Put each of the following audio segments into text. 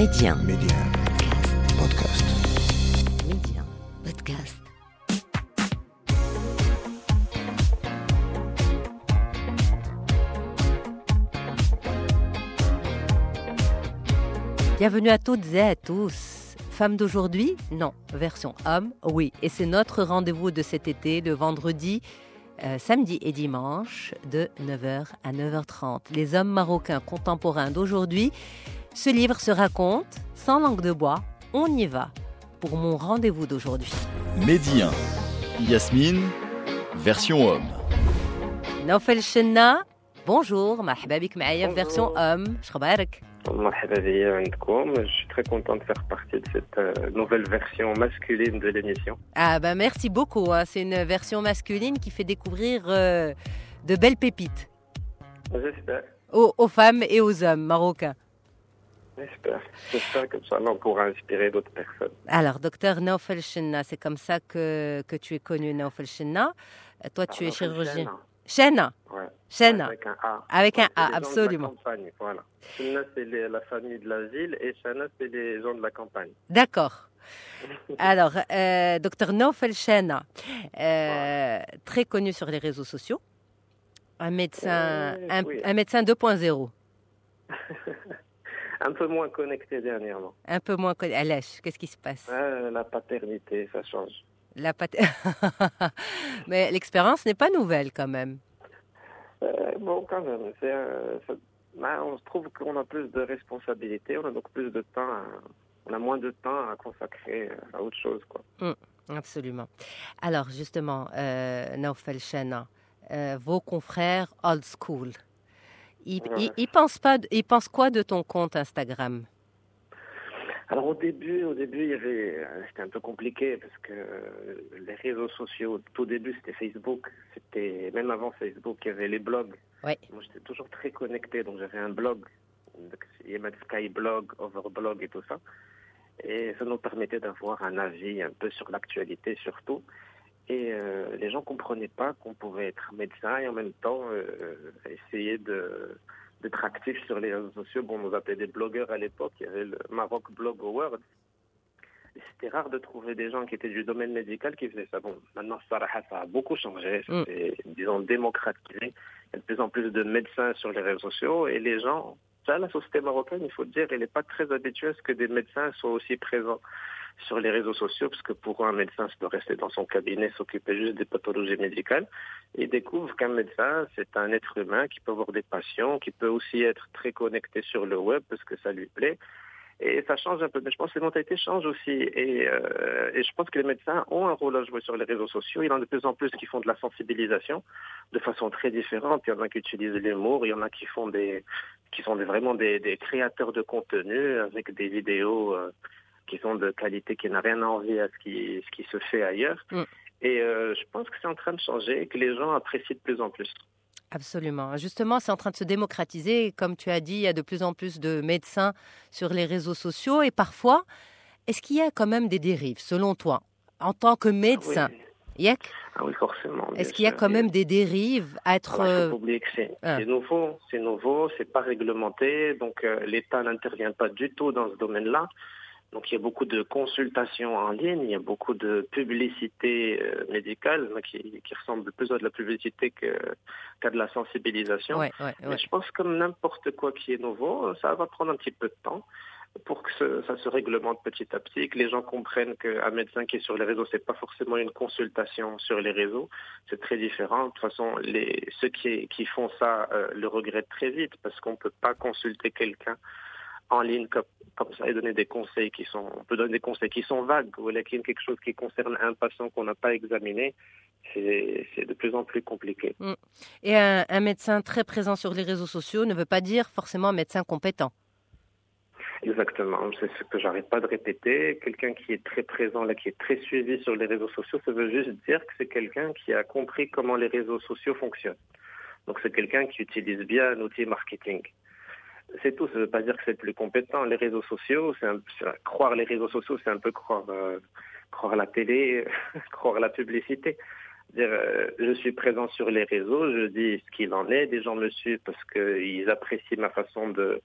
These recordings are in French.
Médien. Média. Podcast. Médien. Podcast. Bienvenue à toutes et à tous. Femme d'aujourd'hui? Non. Version homme Oui. Et c'est notre rendez-vous de cet été, le vendredi, euh, samedi et dimanche, de 9h à 9h30. Les hommes marocains contemporains d'aujourd'hui. Ce livre se raconte sans langue de bois. On y va pour mon rendez-vous d'aujourd'hui. Médien, Yasmine, version homme. Nofel bonjour, maïa, version homme. Je suis très content de faire partie de cette euh, nouvelle version masculine de l'émission. Ah bah merci beaucoup, hein. c'est une version masculine qui fait découvrir euh, de belles pépites. Aux, aux femmes et aux hommes marocains j'espère j'espère que ça on pourra inspirer d'autres personnes Alors, docteur Naufel Chenna, c'est comme ça que, que tu es connu, Naufel Chenna. Euh, Toi, tu es chirurgien. Chenna, ouais. Chenna. avec un A Avec un Ouais, A, absolument. voilà Chenna c'est la famille de la ville et Chana c'est les gens de la campagne D'accord. Alors, euh, docteur Naufel Chenna, euh, très connu sur les réseaux sociaux, un médecin, Euh, un, oui. un médecin 2.0, un peu moins connecté dernièrement un peu moins connu. Alèche, qu'est-ce qui se passe? La paternité ça change La pat- Mais l'expérience n'est pas nouvelle quand même. Euh, bon, quand même, euh, ça- bah, on se trouve qu'on a plus de responsabilités, on a donc plus de temps, à- on a moins de temps à consacrer euh, à autre chose, quoi. Absolument. Alors, justement, euh, Naufel vos confrères old school, ils, Ouais. ils- ils pensent pas, ils pensent quoi de ton compte Instagram? Alors au début, au début, il y avait, euh, c'était un peu compliqué parce que euh, les réseaux sociaux, tout au début, c'était Facebook, c'était même avant Facebook, il y avait les blogs. Ouais. Moi, j'étais toujours très connecté, donc j'avais un blog, Yemen Skyblog, Overblog et tout ça. Et ça nous permettait d'avoir un avis un peu sur l'actualité surtout. Et euh, les gens comprenaient pas qu'on pouvait être médecin et en même temps euh, essayer de d'être actif sur les réseaux sociaux. Bon, on nous appelait des blogueurs à l'époque. Il y avait le Maroc Blog Awards. Et C'était rare de trouver des gens qui étaient du domaine médical qui faisaient ça. Bon, maintenant, ça a beaucoup changé. Mm. C'est, disons, démocratisé. Il y a de plus en plus de médecins sur les réseaux sociaux et les gens, ça, la société marocaine, il faut le dire, elle n'est pas très habituée à ce que des médecins soient aussi présents sur les réseaux sociaux, parce que pour un médecin, ça doit rester dans son cabinet, s'occuper juste des pathologies médicales. Ils découvrent qu'un médecin, c'est un être humain qui peut avoir des passions, qui peut aussi être très connecté sur le web parce que ça lui plaît. Et ça change un peu. Mais je pense que les mentalités changent aussi. Et, euh, et je pense que les médecins ont un rôle à jouer sur les réseaux sociaux. Il y en a de plus en plus qui font de la sensibilisation de façon très différente. Il y en a qui utilisent l'humour. Il y en a qui font des, qui sont vraiment des, des créateurs de contenu avec des vidéos euh, qui sont de qualité qui n'a rien à envier à ce qui, ce qui se fait ailleurs. Mm. Et euh, je pense que c'est en train de changer et que les gens apprécient de plus en plus. Absolument. Justement, c'est en train de se démocratiser. Comme tu as dit, il y a de plus en plus de médecins sur les réseaux sociaux. Et parfois, est-ce qu'il y a quand même des dérives, selon toi, en tant que médecin? Ah oui, Ah oui, forcément. Est-ce qu'il y a quand même des dérives à être... Alors, il euh, faut pas oublier que c'est ah. c'est nouveau, c'est nouveau, c'est pas réglementé, donc euh, l'État n'intervient pas du tout dans ce domaine-là. Donc il y a beaucoup de consultations en ligne, il y a beaucoup de publicité euh, médicale qui, qui ressemble plus à de la publicité qu'à de la sensibilisation. ouais, ouais, Mais ouais. je pense que comme n'importe quoi qui est nouveau, ça va prendre un petit peu de temps pour que ce- ça se réglemente petit à petit, que les gens comprennent qu'un médecin qui est sur les réseaux, c'est pas forcément une consultation sur les réseaux, c'est très différent. De toute façon, les, ceux qui, qui font ça euh, le regrettent très vite parce qu'on peut pas consulter quelqu'un en ligne comme, comme ça et donner des conseils qui sont, on peut donner des conseils qui sont vagues ou là, qu'il y a quelque chose qui concerne un patient qu'on n'a pas examiné, c'est c'est de plus en plus compliqué. Et un, un médecin très présent sur les réseaux sociaux ne veut pas dire forcément un médecin compétent. Exactement, c'est ce que j'arrête pas de répéter. Quelqu'un qui est très présent, là, qui est très suivi sur les réseaux sociaux, ça veut juste dire que c'est quelqu'un qui a compris comment les réseaux sociaux fonctionnent. Donc c'est quelqu'un qui utilise bien un outil marketing. C'est tout, ça veut pas dire que c'est le plus compétent. Les réseaux sociaux, c'est croire les réseaux sociaux, c'est un peu croire, euh, croire la télé, croire la publicité. Euh, je suis présent sur les réseaux, je dis ce qu'il en est, des gens me suivent parce qu'ils apprécient ma façon de,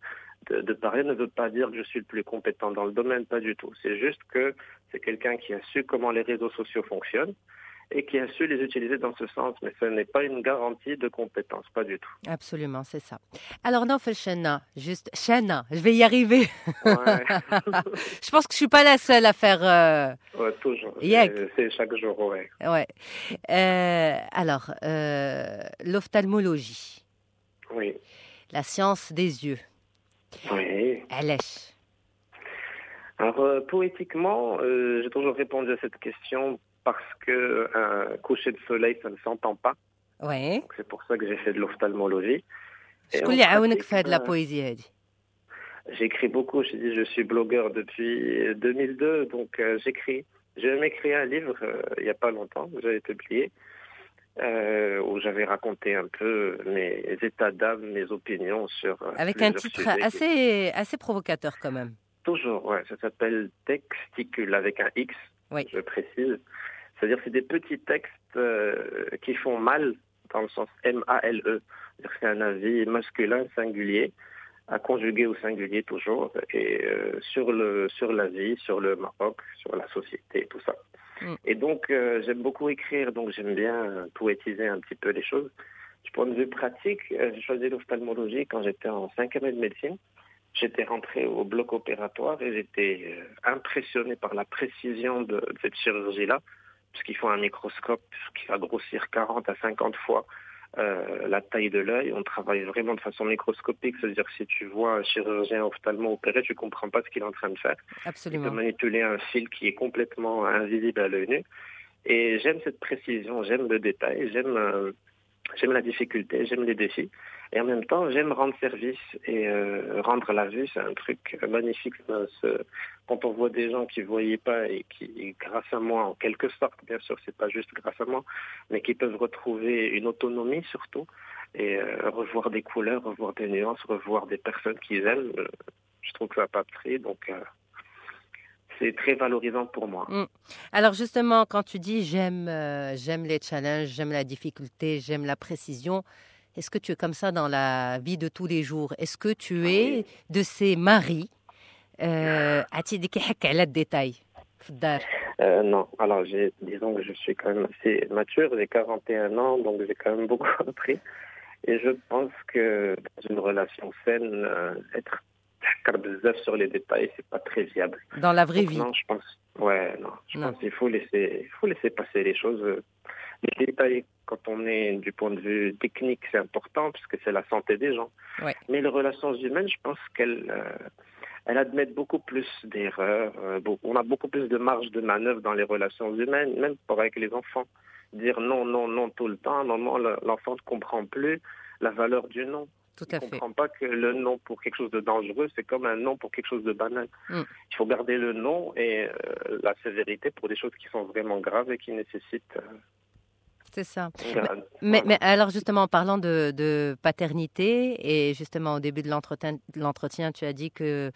de, de parler ne veut pas dire que je suis le plus compétent dans le domaine, pas du tout. C'est juste que c'est quelqu'un qui a su comment les réseaux sociaux fonctionnent et qui a su les utiliser dans ce sens, mais ce n'est pas une garantie de compétence, pas du tout. Absolument, c'est ça. Alors, non, Shana, juste Shana, je vais y arriver. Ouais, je pense que je suis pas la seule à faire. euh, ouais, toujours. Yak. C'est- chaque jour, ouais. ouais. Euh, alors, euh, l'ophtalmologie, Oui, la science des yeux, oui. elle est. Alors, euh, poétiquement, j'ai toujours répondu à cette question parce que un coucher de soleil, ça ne s'entend pas. Oui. C'est pour ça que j'ai fait de l'ophtalmologie. fait de la euh, poésie J'écris beaucoup. Je dis, je suis blogueur depuis 2002, donc euh, j'écris. J'ai même écrit un livre euh, il n'y a pas longtemps, que j'avais publié, où j'avais raconté un peu mes états d'âme, mes opinions sur. Avec un titre assez, assez provocateur quand même. Toujours, ouais. Ça s'appelle Texticule avec un X, oui. je précise. C'est-à-dire c'est des petits textes euh, qui font mal dans le sens M-A-L-E. C'est un avis masculin singulier, à conjuguer au singulier toujours, et euh, sur le sur la vie, sur le Maroc, sur la société, tout ça. Mm. Et donc euh, j'aime beaucoup écrire, donc j'aime bien poétiser un petit peu les choses. Du point de vue pratique, euh, j'ai choisi l'ophtalmologie quand j'étais en cinquième année de médecine. J'étais rentré au bloc opératoire et j'étais euh, impressionné par la précision de, de cette chirurgie-là, puisqu'il faut un microscope qui va grossir 40 à 50 fois euh, la taille de l'œil. On travaille vraiment de façon microscopique, c'est-à-dire que si tu vois un chirurgien ophtalmo opérer, tu comprends pas ce qu'il est en train de faire Absolument. manipuler un fil qui est complètement invisible à l'œil nu. Et j'aime cette précision, j'aime le détail, j'aime euh, j'aime la difficulté, j'aime les défis. Et en même temps, j'aime rendre service et euh, rendre la vue, c'est un truc magnifique. Quand on voit des gens qui ne voyaient pas et qui, grâce à moi, en quelque sorte, bien sûr, c'est pas juste grâce à moi, mais qui peuvent retrouver une autonomie surtout et euh, revoir des couleurs, revoir des nuances, revoir des personnes qu'ils aiment. euh, je trouve que ça n'a pas de prix, donc euh, c'est très valorisant pour moi. Mm. Alors justement, quand tu dis j'aime euh, j'aime les challenges, j'aime la difficulté, j'aime la précision, est-ce que tu es comme ça dans la vie de tous les jours? Est-ce que tu ah es de ces maris euh, détail? Euh, non, alors disons que je suis quand même assez mature, j'ai 41 ans, donc j'ai quand même beaucoup appris. Et je pense que dans une relation saine, euh, être sur les détails, c'est pas très viable. dans la vraie Donc vie non, je pense, ouais, non, je Non. pense qu'il faut laisser, il faut laisser passer les choses. Les détails, quand on est du point de vue technique, c'est important puisque c'est la santé des gens. Ouais. Mais les relations humaines, je pense qu'elles, euh, elles admettent beaucoup plus d'erreurs. euh, on a beaucoup plus de marge de manœuvre dans les relations humaines, même pour avec les enfants. Dire non, non, non tout le temps. À un moment, le- l'enfant ne comprend plus la valeur du non. Tout à ne comprend pas que le non pour quelque chose de dangereux, c'est comme un non pour quelque chose de banal. Mm. Il faut garder le non et euh, la sévérité pour des choses qui sont vraiment graves et qui nécessitent. euh, c'est ça Mais, alors justement, en parlant de, de paternité, et justement au début de l'entretien, tu as dit que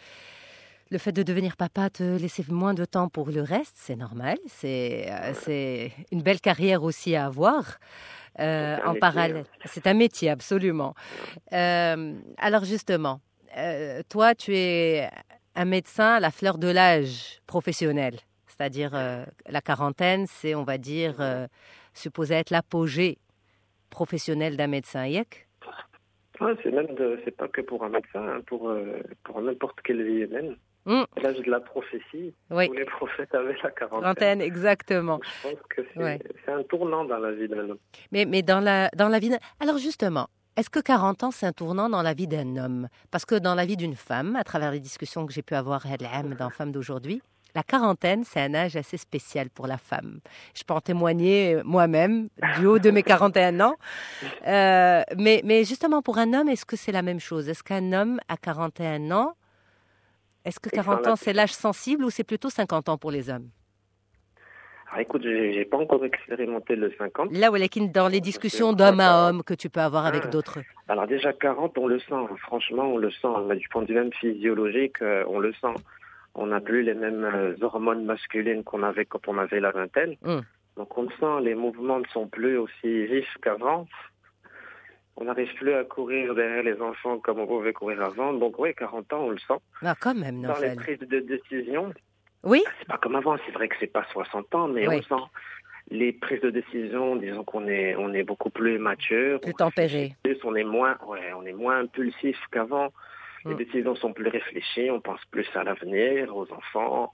le fait de devenir papa te laissait moins de temps pour le reste, c'est normal, c'est euh, c'est une belle carrière aussi à avoir euh, C'est un en métier, parallèle. C'est un métier, absolument. Euh, alors justement, euh, toi, tu es un médecin à la fleur de l'âge professionnel, c'est-à-dire la quarantaine, c'est, on va dire, supposé être l'apogée professionnel d'un médecin. Yek? Ouais, c'est même de, c'est pas que pour un médecin, hein, pour pour n'importe quelle vie humaine. Mm. L'âge de la prophétie, Oui, tous les prophètes avaient la quarantaine. quarantaine, exactement. Donc, je pense que c'est, Ouais. un tournant dans la vie d'un homme. Mais, mais dans, la, dans la vie. d'un- Alors justement, est-ce que 40 ans, c'est un tournant dans la vie d'un homme? Parce que dans la vie d'une femme, à travers les discussions que j'ai pu avoir l'âme dans Femme d'aujourd'hui, la quarantaine, c'est un âge assez spécial pour la femme. Je peux en témoigner euh, moi-même, du haut de mes 41 ans. Euh, mais, mais justement, pour un homme, est-ce que c'est la même chose? Est-ce qu'un homme à 41 ans, est-ce que Et sans 40 la- ans, c'est l'âge sensible ou c'est plutôt 50 ans pour les hommes? Alors écoute, j'ai, pas encore expérimenté le 50. Là, Walakin, dans les discussions d'homme à homme que tu peux avoir avec Ah. d'autres. Alors déjà 40, on le sent. Franchement, on le sent. Du point de vue même physiologique, euh, on le sent. On n'a plus les mêmes euh, hormones masculines qu'on avait quand on avait la vingtaine. Mm. Donc on le sent. Les mouvements ne sont plus aussi vifs qu'avant. On n'arrive plus à courir derrière les enfants comme on pouvait courir avant. Donc oui, 40 ans, on le sent. Ah, quand même, Dans les prises de décision, Oui c'est pas comme avant. C'est vrai que c'est pas 60 ans, mais Oui. on sent les prises de décision. Disons qu'on est, on est beaucoup plus mature, Plus tempéré. on est moins, ouais, on est moins impulsif qu'avant. Les Mm. décisions sont plus réfléchies. On pense plus à l'avenir, aux enfants.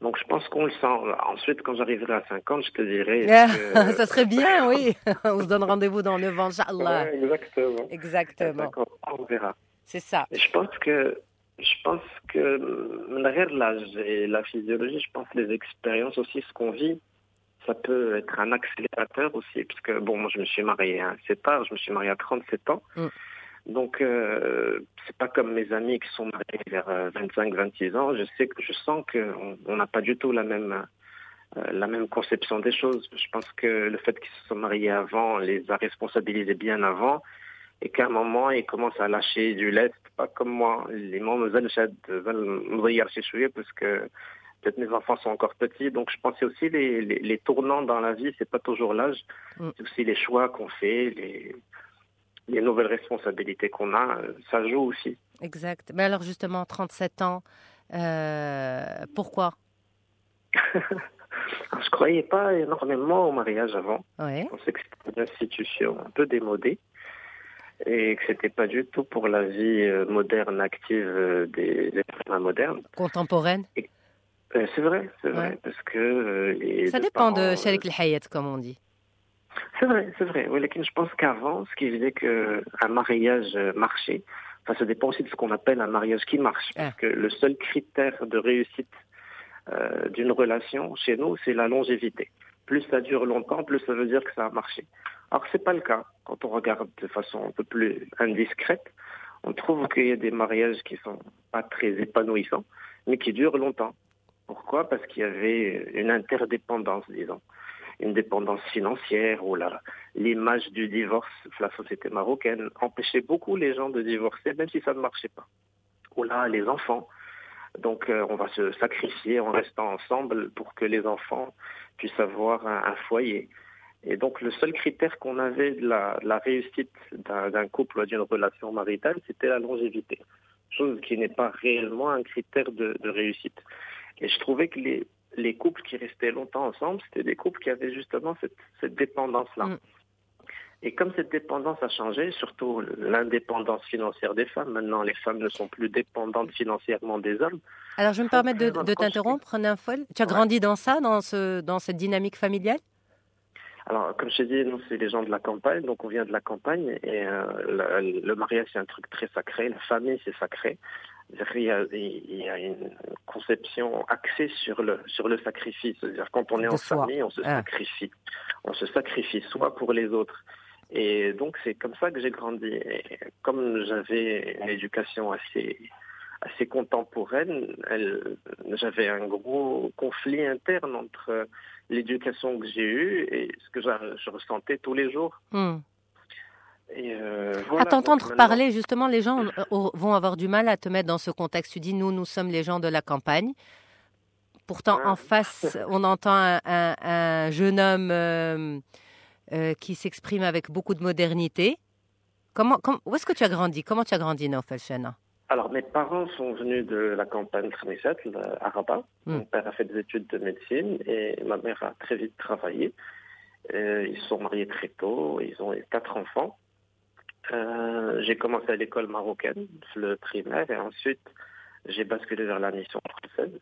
Donc je pense qu'on le sent. Ensuite, quand j'arriverai à 50, je te dirai. que- Ça serait bien, oui. On se donne rendez-vous dans 9 ans, Inch'Allah. Ouais, exactement. Exactement. D'accord, on verra. C'est ça. Et je pense que je pense que hum, derrière l'âge et la physiologie, je pense que les expériences aussi, ce qu'on vit, ça peut être un accélérateur aussi, puisque bon, moi je me suis marié assez tard, je me suis marié à 37 ans. Mm. Donc, euh, c'est pas comme mes amis qui sont mariés vers euh, 25, 26 ans. Je sais que je sens qu'on n'a pas du tout la même, euh, la même conception des choses. Je pense que le fait qu'ils se sont mariés avant les a responsabilisés bien avant et qu'à un moment, ils commencent à lâcher du lest, pas comme moi. Les parce que peut-être mes enfants sont encore petits. Donc, je pensais aussi les, les, les tournants dans la vie, c'est pas toujours l'âge, mm. c'est aussi les choix qu'on fait, les les nouvelles responsabilités qu'on a, euh, ça joue aussi. Exact. Mais alors, justement, 37 ans, euh, pourquoi? Je croyais pas énormément au mariage avant. Oui. Je pensais que c'était une institution un peu démodée et que c'était pas du tout pour la vie euh, moderne, active des, des personnes modernes. Contemporaine? Euh, c'est vrai, c'est vrai, Ouais. parce que euh, les Ça dépend de parents, Sherik Hayat, comme on dit. C'est vrai, c'est vrai. Oui, je pense qu'avant, ce qui faisait qu'un mariage euh, marchait, enfin, ça dépend aussi de ce qu'on appelle un mariage qui marche. Ah. Parce que le seul critère de réussite euh, d'une relation chez nous, c'est la longévité. Plus ça dure longtemps, plus ça veut dire que ça a marché. Alors, c'est pas le cas. Quand on regarde de façon un peu plus indiscrète, on trouve qu'il y a des mariages qui sont pas très épanouissants, mais qui durent longtemps. Pourquoi? Parce qu'il y avait une interdépendance, disons une dépendance financière ou l'image du divorce, la société marocaine empêchait beaucoup les gens de divorcer, même si ça ne marchait pas. Ou là, les enfants. Donc, euh, on va se sacrifier en restant ensemble pour que les enfants puissent avoir un, foyer. Et donc, le seul critère qu'on avait de la, réussite d'un, couple ou d'une relation maritale, c'était la longévité. Chose qui n'est pas réellement un critère de réussite. Et je trouvais que les, les couples qui restaient longtemps ensemble, c'était des couples qui avaient justement cette, cette dépendance-là. Mm. Et comme cette dépendance a changé, surtout l'indépendance financière des femmes, maintenant les femmes ne sont plus dépendantes financièrement des hommes. Alors, je vais me permettre de, de t'interrompre, Nafol. Tu as Ouais. grandi dans ça, dans, ce, dans cette dynamique familiale? Alors, comme je t'ai dit, nous, c'est les gens de la campagne, donc on vient de la campagne, et euh, le, le mariage, c'est un truc très sacré, la famille, c'est sacré. Y a, il y a une conception axée sur le, sur le sacrifice. C'est-à-dire quand on est en soi. famille, on se Ah. sacrifie. On se sacrifie soi pour les autres. Et donc, c'est comme ça que j'ai grandi. Et comme j'avais une éducation assez, assez contemporaine, elle- j'avais un gros conflit interne entre l'éducation que j'ai eue et ce que je ressentais tous les jours. Hmm. Et euh, voilà, À t'entendre maintenant- parler, justement, les gens euh, vont avoir du mal à te mettre dans ce contexte. Tu dis, nous, nous sommes les gens de la campagne. Pourtant, en face, on entend un, un- un jeune homme euh, euh, qui s'exprime avec beaucoup de modernité. Comment, com- où est-ce que tu as grandi? Comment tu as grandi, Naufel Chena Alors, mes parents sont venus de la campagne Tramisat, à Rabat. Hmm. Mon père a fait des études de médecine et ma mère a très vite travaillé. Ils se sont mariés très tôt, ils ont eu quatre enfants. Euh, j'ai commencé à l'école marocaine, le primaire, et ensuite j'ai basculé vers la mission française.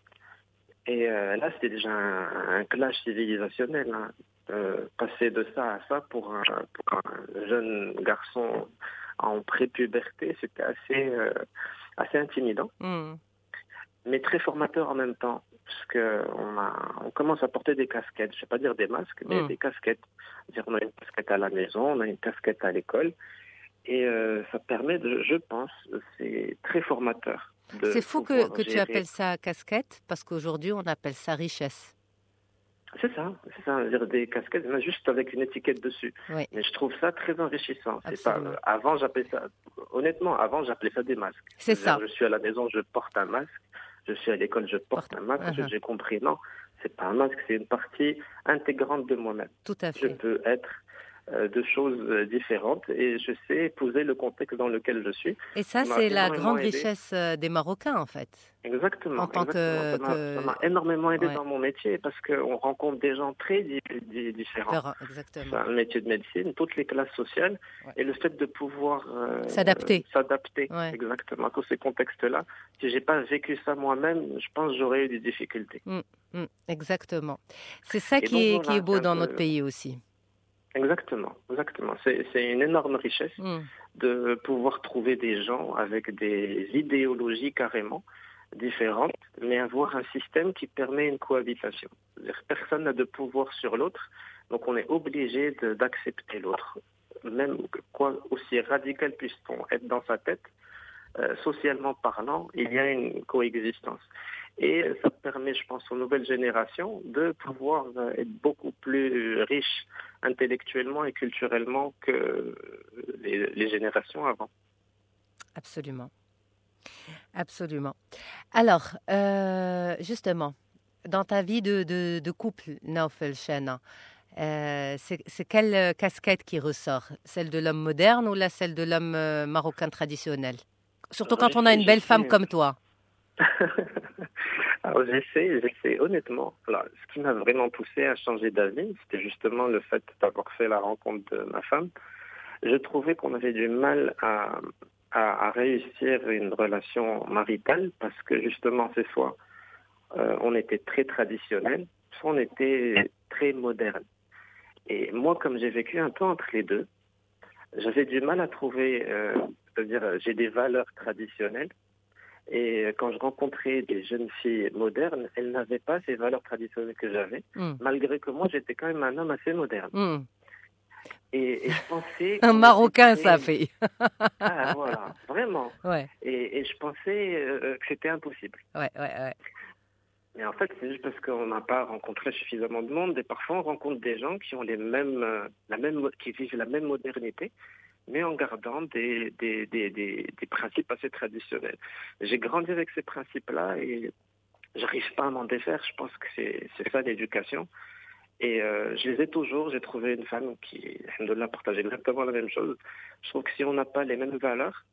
Et euh, là, c'était déjà un, un clash civilisationnel. hein. Euh, passer de ça à ça pour un, pour un jeune garçon en prépuberté, c'était assez, assez intimidant, Hmm. mais très formateur en même temps, parce que on, commence à porter des casquettes, je ne vais pas dire des masques, mais Mm. des casquettes. C'est-à-dire on a une casquette à la maison, on a une casquette à l'école, et euh, ça permet de, je pense, c'est très formateur. C'est fou que, tu appelles ça casquette, parce qu'aujourd'hui, on appelle ça richesse. C'est ça, c'est ça, dire des casquettes, mais juste avec une étiquette dessus. Oui. Mais je trouve ça très enrichissant. Pas, avant, j'appelais ça, honnêtement, avant, j'appelais ça des masques. C'est ça. Je suis à la maison, je porte un masque. Je suis à l'école, je porte un masque. Uh-huh. J'ai compris, non, c'est pas un masque, c'est une partie intégrante de moi-même. Tout à Je fait. peux être euh, de choses euh, différentes et je sais épouser le contexte dans lequel je suis. Et ça, c'est la grande aidé. richesse euh, des Marocains, en fait. Exactement. En tant que- exactement. Ça m'a- que- ça m'a énormément aidé Ouais. dans mon métier parce qu'on rencontre des gens très di- di- différents. Exactement. un métier de médecine, toutes les classes sociales, Ouais. et le fait de pouvoir euh, S'adapter. euh, s'adapter, Ouais. exactement, à tous ces contextes-là. Si j'ai pas vécu ça moi-même, je pense que j'aurais eu des difficultés. Mm, exactement. C'est ça Et qui, donc, est, voilà, qui est beau dans notre pays aussi. Exactement, exactement. C'est une énorme richesse Mm. de pouvoir trouver des gens avec des idéologies carrément différentes, mais avoir un système qui permet une cohabitation. Personne n'a de pouvoir sur l'autre, donc on est obligé d'accepter l'autre. Même quoi aussi radical puisse-t-on être dans sa tête, euh, socialement parlant, il y a une coexistence. Et ça permet, je pense, aux nouvelles générations de pouvoir euh, être beaucoup plus riches intellectuellement et culturellement que les, les générations avant. Absolument. Absolument. Alors, euh, justement, dans ta vie de, de, de couple, Naufel euh, c'est c'est quelle casquette qui ressort? Celle de l'homme moderne ou la celle de l'homme marocain traditionnel? Surtout quand on a une belle femme comme toi. Alors j'essaie, j'essaie honnêtement. Alors, ce qui m'a vraiment poussé à changer d'avis, c'était justement le fait d'avoir fait la rencontre de ma femme. Je trouvais qu'on avait du mal à, à, à réussir une relation maritale parce que justement, c'est soit euh, on était très traditionnel, soit on était très moderne. Et moi, comme j'ai vécu un peu entre les deux, j'avais du mal à trouver, euh, c'est-à-dire euh, j'ai des valeurs traditionnelles. Et quand je rencontrais des jeunes filles modernes, elles n'avaient pas ces valeurs traditionnelles que j'avais, Mm. malgré que moi j'étais quand même un homme assez moderne. Mm. Et, et je pensais. Un Marocain, ça fait. Ah, voilà, vraiment. Ouais, Et, et je pensais euh, que c'était impossible. ouais, ouais, ouais. Mais en fait, c'est juste parce qu'on n'a pas rencontré suffisamment de monde. Et parfois, on rencontre des gens qui ont les mêmes, euh, la même, qui vivent la même modernité, mais en gardant des, des, des, des, des principes assez traditionnels. J'ai grandi avec ces principes-là et j'arrive pas à m'en défaire. Je pense que c'est ça l'éducation. Et euh, je les ai toujours. J'ai trouvé une femme qui, alhamdoulilah, partage exactement la même chose. Je trouve que si on n'a pas les mêmes valeurs,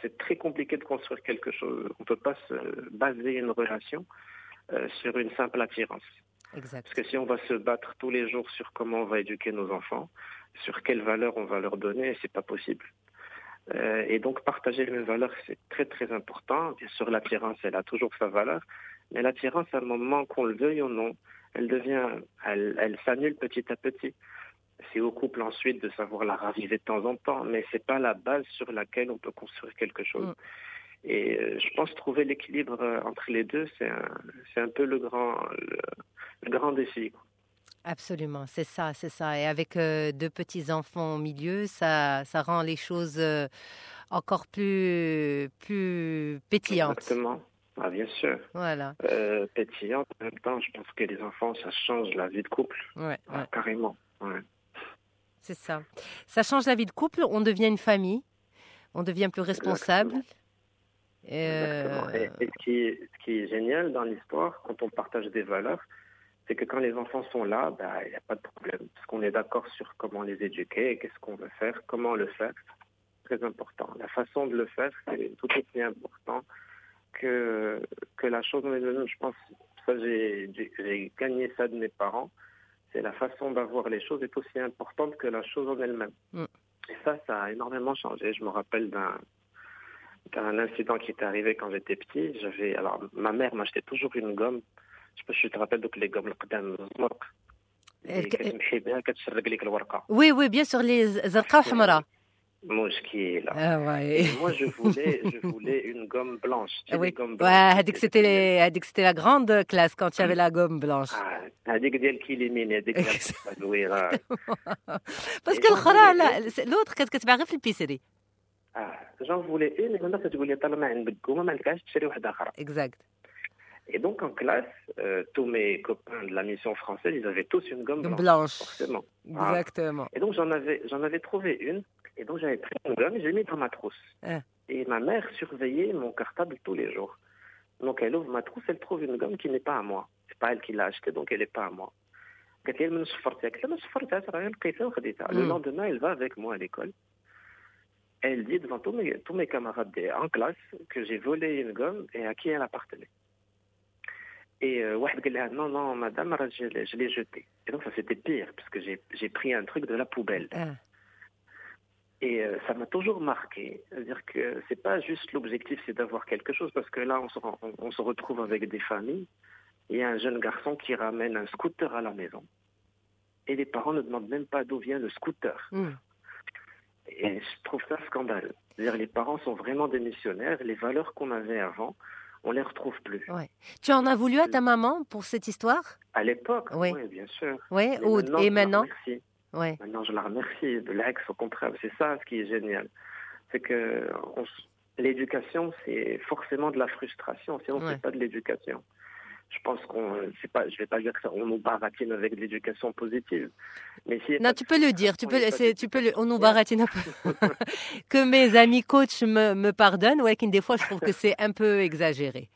c'est très compliqué de construire quelque chose. On peut pas se baser une relation euh, sur une simple attirance. Exact. Parce que si on va se battre tous les jours sur comment on va éduquer nos enfants, sur quelles valeurs on va leur donner, c'est pas possible. Euh, et donc partager les mêmes valeurs, c'est très très important. Bien sûr, l'attirance, elle a toujours sa valeur, mais l'attirance, à un moment qu'on le veuille ou non, elle devient, elle, elle s'annule petit à petit. C'est au couple ensuite de savoir la raviver de temps en temps, mais c'est pas la base sur laquelle on peut construire quelque chose. Mm. Et euh, je pense trouver l'équilibre euh, entre les deux, c'est un, un peu le grand, le, le grand défi. quoi. Absolument, c'est ça, c'est ça. Et avec euh, deux petits enfants au milieu, ça, ça rend les choses euh, encore plus, plus pétillantes. Exactement. Ah, bien sûr. Voilà. Euh, pétillante. En même temps, je pense que les enfants, ça change la vie de couple. Ouais, Ah, ouais, carrément. Ouais. c'est ça. Ça change la vie de couple. On devient une famille. On devient plus responsable. Exactement. Euh, Et, et ce, qui ce qui est génial dans l'histoire, quand on partage des valeurs, c'est que quand les enfants sont là, bah, il n'y a pas de problème. Parce qu'on est d'accord sur comment les éduquer, qu'est-ce qu'on veut faire, comment le faire. Très important. La façon de le faire, c'est tout aussi important que, que la chose en elle-même. Je pense, ça, j'ai gagné ça de mes parents. C'est la façon d'avoir les choses est aussi importante que la chose en elle-même. Mm. Et ça, ça a énormément changé. Je me rappelle d'un d'un incident qui était arrivé quand j'étais petit. J'avais alors ma mère m'achetait toujours une gomme. Je sais pas si tu te rappelles donc les gommes القدام الزرق. اللي الك- كتمحي بها كتشرق لك الورقه. Oui, oui, bien sûr, les زرقاء وحمراء. مشكلة. Ah ouais. Et moi, je voulais, je voulais une gomme blanche. Tu sais, Ah oui. les gommes Ouais, blanches. elle dit que c'était les- elle dit que c'était la grande classe quand il y avait la gomme blanche. Ah, هذيك ديال كيليمين هذيك ديال الزويرة. Parce Et que j'en الخرا voulais لا c'est- l'autre كانت كتباع غير في البيسري. Ah, j'en voulais une, et maintenant كتقول لي طالما عندك gomme ما عندكش تشري واحدة أخرى. Exact. Et donc en classe, euh, tous mes copains de la mission française, ils avaient tous une gomme blanche. blanche. Forcément. Exactement. Et donc j'en avais, j'en avais trouvé une. Et donc j'avais pris une gomme et je l'ai mis dans ma trousse. Hein. Et ma mère surveillait mon cartable tous les jours. Donc elle ouvre ma trousse, elle trouve une gomme qui n'est pas à moi. C'est pas elle qui l'a achetée, donc elle n'est pas à moi. Le hmm. lendemain, elle va avec moi à l'école. Elle dit devant tous mes, tous mes camarades en classe que j'ai volé une gomme et à qui elle appartenait. Et euh, Wahab non, non, madame, je, l'ai jeté. Et donc ça c'était pire, parce que j'ai pris un truc de la poubelle. Ah. Et euh, ça m'a toujours marqué. C'est-à-dire que c'est pas juste l'objectif, c'est d'avoir quelque chose, parce que là on se, retrouve avec des familles. Il y a un jeune garçon qui ramène un scooter à la maison. Et les parents ne demandent même pas d'où vient le scooter. Hmm. Et je trouve ça scandaleux. C'est-à-dire les parents sont vraiment démissionnaires. Les valeurs qu'on avait avant, on les retrouve plus. Ouais. Tu en as voulu à ta maman pour cette histoire? À l'époque, Oui. oui, bien sûr. Oui. Ou- maintenant, et maintenant. Ouais. Maintenant, je la remercie. De l'ex, au contraire. C'est ça ce qui est génial. C'est que l'éducation, c'est forcément de la frustration. Sinon, Ouais. c'est pas de l'éducation je pense qu'on, je vais pas dire qu'on nous baratine avec l'éducation positive. Non, tu peux le dire, tu peux, on nous baratine un peu. que mes amis coachs me, me pardonnent, ouais, des fois, je trouve que c'est un peu exagéré.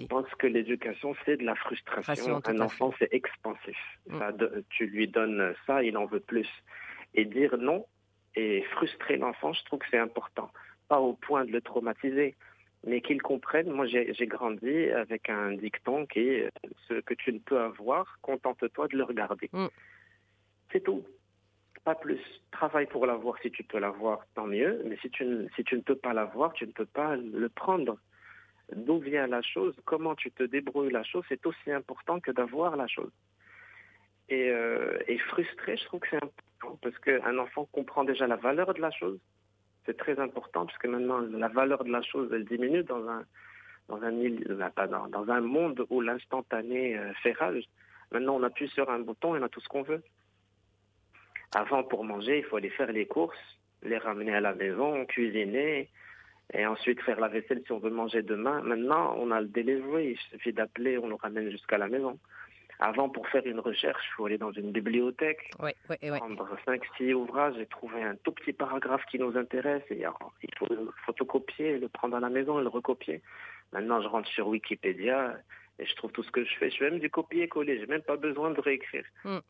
Je pense que l'éducation, c'est de la frustration. un enfant, c'est expansif. Mm. Tu lui donnes ça, il en veut plus. Et dire non et frustrer l'enfant, je trouve que c'est important. Pas au point de le traumatiser, mais qu'il comprenne. Moi, j'ai j'ai grandi avec un dicton qui est euh, ce que tu ne peux avoir, contente-toi de le regarder. Mm. C'est tout. Pas plus. Travaille pour l'avoir si tu peux l'avoir, tant mieux. Mais si tu, ne, si tu ne peux pas l'avoir, tu ne peux pas le prendre d'où vient la chose, comment tu te débrouilles la chose, c'est aussi important que d'avoir la chose. Et, euh, et frustré, je trouve que c'est important parce qu'un enfant comprend déjà la valeur de la chose. C'est très important puisque maintenant la valeur de la chose elle diminue dans un dans un dans un monde où l'instantané euh, fait rage. Maintenant, on appuie sur un bouton et on a tout ce qu'on veut. Avant, pour manger, il faut aller faire les courses, les ramener à la maison, cuisiner, et ensuite faire la vaisselle si on veut manger demain. Maintenant, on a le delivery, il suffit d'appeler, on le ramène jusqu'à la maison. Avant, pour faire une recherche, il faut aller dans une bibliothèque, prendre 5-6 ouvrages et trouver un tout petit paragraphe qui nous intéresse. Et il faut le photocopier, le prendre à la maison et le recopier. Maintenant, je rentre sur Wikipédia et je trouve tout ce que je fais. Je fais même du copier-coller, j'ai même pas besoin de réécrire. Hmm.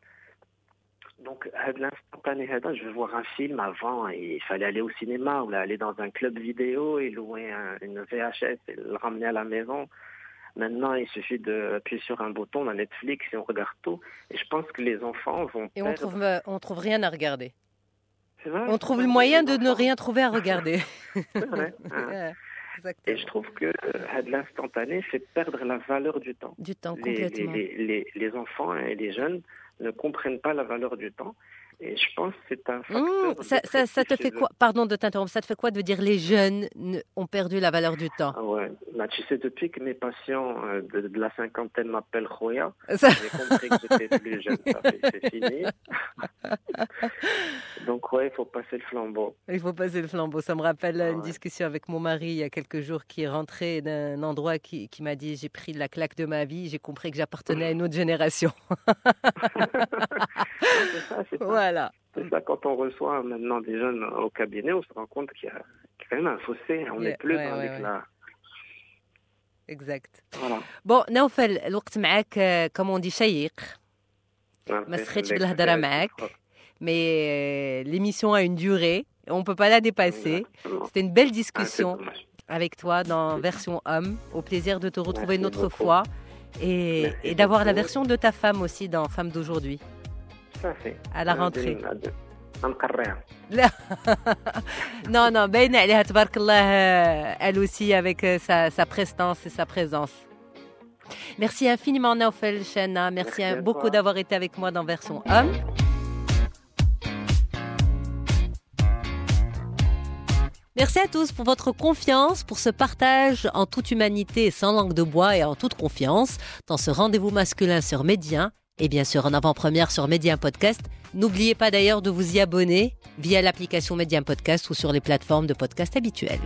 Donc, à l'instantané, je vais voir un film avant, il fallait aller au cinéma ou aller dans un club vidéo et louer un, une VHS et le ramener à la maison. Maintenant, il suffit d'appuyer sur un bouton dans Netflix et on regarde tout. Et je pense que les enfants vont Et on trouve, euh, on trouve rien à regarder. C'est vrai, On trouve le moyen de ne rien trouver à regarder. c'est vrai, hein. Ouais, Et Exactement. je trouve que euh, l'instantané fait perdre la valeur du temps. Du temps, les, complètement. les, les, les enfants et les jeunes ne comprennent pas la valeur du temps. Et je pense que c'est un facteur. Mmh, ça, ça, ça te fait quoi? Pardon de t'interrompre. Ça te fait quoi de dire les jeunes ne- ont perdu la valeur du temps? Ah ouais. Bah, tu sais, depuis que mes patients euh, de, de la cinquantaine m'appellent Roya, Ça- j'ai compris que j'étais plus jeune. C'est fini. Donc, ouais, il faut passer le flambeau. Il faut passer le flambeau. Ça me rappelle Ah une ouais. discussion avec mon mari il y a quelques jours qui est rentré d'un endroit qui, qui m'a dit j'ai pris la claque de ma vie, j'ai compris que j'appartenais à une autre génération. c'est ça, c'est ça. voilà. C'est ça, quand on reçoit maintenant des jeunes au cabinet, on se rend compte qu'il y, a qu'il y a quand même un fossé. On n'est Yeah, plus ouais, dans ouais, l'éclat. Exact. Voilà. Bon, نوفل الوقت معك آه، comme on dit شيق ما سخيتش بالهضره معك mais euh, l'émission a une durée. On ne peut pas la dépasser. C'était une belle discussion avec toi dans Version Homme. Au plaisir de te retrouver une autre fois et, d'avoir la version de ta femme aussi dans Femme d'aujourd'hui. À la rentrée. non, non, Ben elle aussi avec euh, sa, prestance et sa présence. Merci infiniment, Naufel Chana. Merci beaucoup d'avoir été avec moi dans Version Homme. Merci à tous pour votre confiance, pour ce partage en toute humanité sans langue de bois et en toute confiance dans ce rendez-vous masculin sur Médien et bien sûr en avant-première sur Médien Podcast. N'oubliez pas d'ailleurs de vous y abonner via l'application Médien Podcast ou sur les plateformes de podcast habituelles.